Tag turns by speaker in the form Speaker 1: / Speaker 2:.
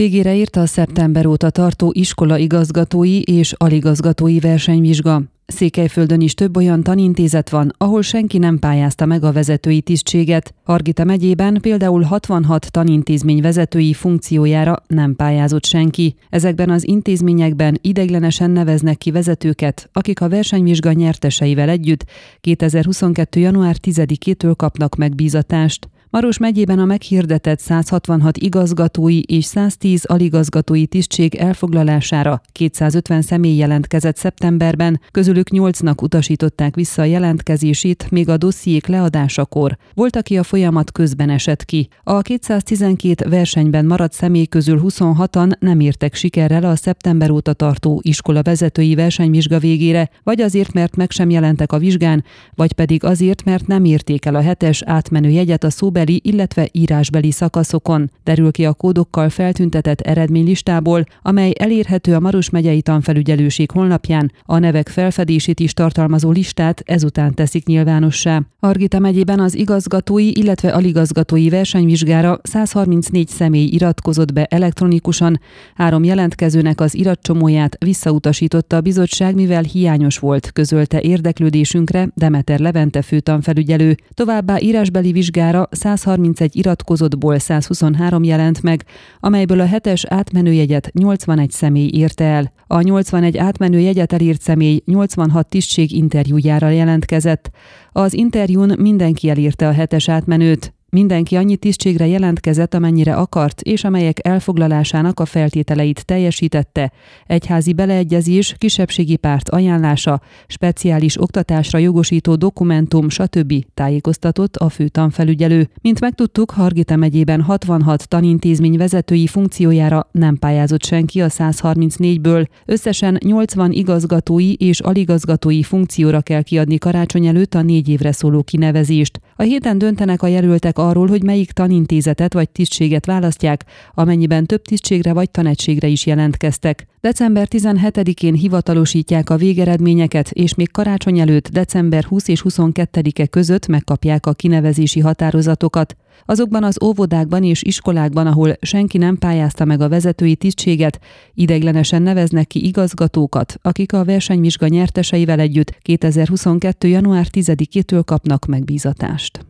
Speaker 1: Végére írta a szeptember óta tartó iskola igazgatói és aligazgatói versenyvizsga. Székelyföldön is több olyan tanintézet van, ahol senki nem pályázta meg a vezetői tisztséget. Hargita megyében például 66 tanintézmény vezetői funkciójára nem pályázott senki. Ezekben az intézményekben ideiglenesen neveznek ki vezetőket, akik a versenyvizsga nyerteseivel együtt 2022. január 10-től kapnak megbízatást. Maros megyében a meghirdetett 166 igazgatói és 110 aligazgatói tisztség elfoglalására 250 személy jelentkezett szeptemberben, közülük 8-nak utasították vissza a jelentkezését még a dossziék leadásakor. Volt, aki a folyamat közben esett ki. A 212 versenyben maradt személy közül 26-an nem értek sikerrel a szeptember óta tartó iskola vezetői versenyvizsga végére, vagy azért, mert meg sem jelentek a vizsgán, vagy pedig azért, mert nem érték el a hetes átmenő jegyet a szóbeli szóbeli, illetve írásbeli szakaszokon, derül ki a kódokkal feltüntetett eredménylistából, amely elérhető a Maros megyei tanfelügyelőség honlapján, a nevek felfedését is tartalmazó listát ezután teszik nyilvánossá. Argita megyében az igazgatói, illetve aligazgatói versenyvizsgára 134 személy iratkozott be elektronikusan, három jelentkezőnek az iratcsomóját visszautasította a bizottság, mivel hiányos volt, közölte érdeklődésünkre Demeter Levente főtanfelügyelő. Továbbá írásbeli vizsgára 131 iratkozottból 123 jelent meg, amelyből a hetes átmenőjegyet 81 személy írta el. A 81 átmenőjegyet elírt személy 86 tisztség interjújára jelentkezett. Az interjún mindenki elírta a hetes átmenőt, Mindenki annyi tisztségre jelentkezett, amennyire akart, és amelyek elfoglalásának a feltételeit teljesítette. Egyházi beleegyezés, kisebbségi párt ajánlása, speciális oktatásra jogosító dokumentum, stb. tájékoztatott a főtanfelügyelő. Mint megtudtuk, Hargita megyében 66 tanintézmény vezetői funkciójára nem pályázott senki a 134-ből. Összesen 80 igazgatói és aligazgatói funkcióra kell kiadni karácsony előtt a négy évre szóló kinevezést. A héten döntenek a jelöltek arról, hogy melyik tanintézetet vagy tisztséget választják, amennyiben több tisztségre vagy tanegységre is jelentkeztek. December 17-én hivatalosítják a végeredményeket, és még karácsony előtt december 20 és 22-e között megkapják a kinevezési határozatokat. Azokban az óvodákban és iskolákban, ahol senki nem pályázta meg a vezetői tisztséget, ideiglenesen neveznek ki igazgatókat, akik a versenyvizsga nyerteseivel együtt 2022. január 10-től kapnak megbízatást.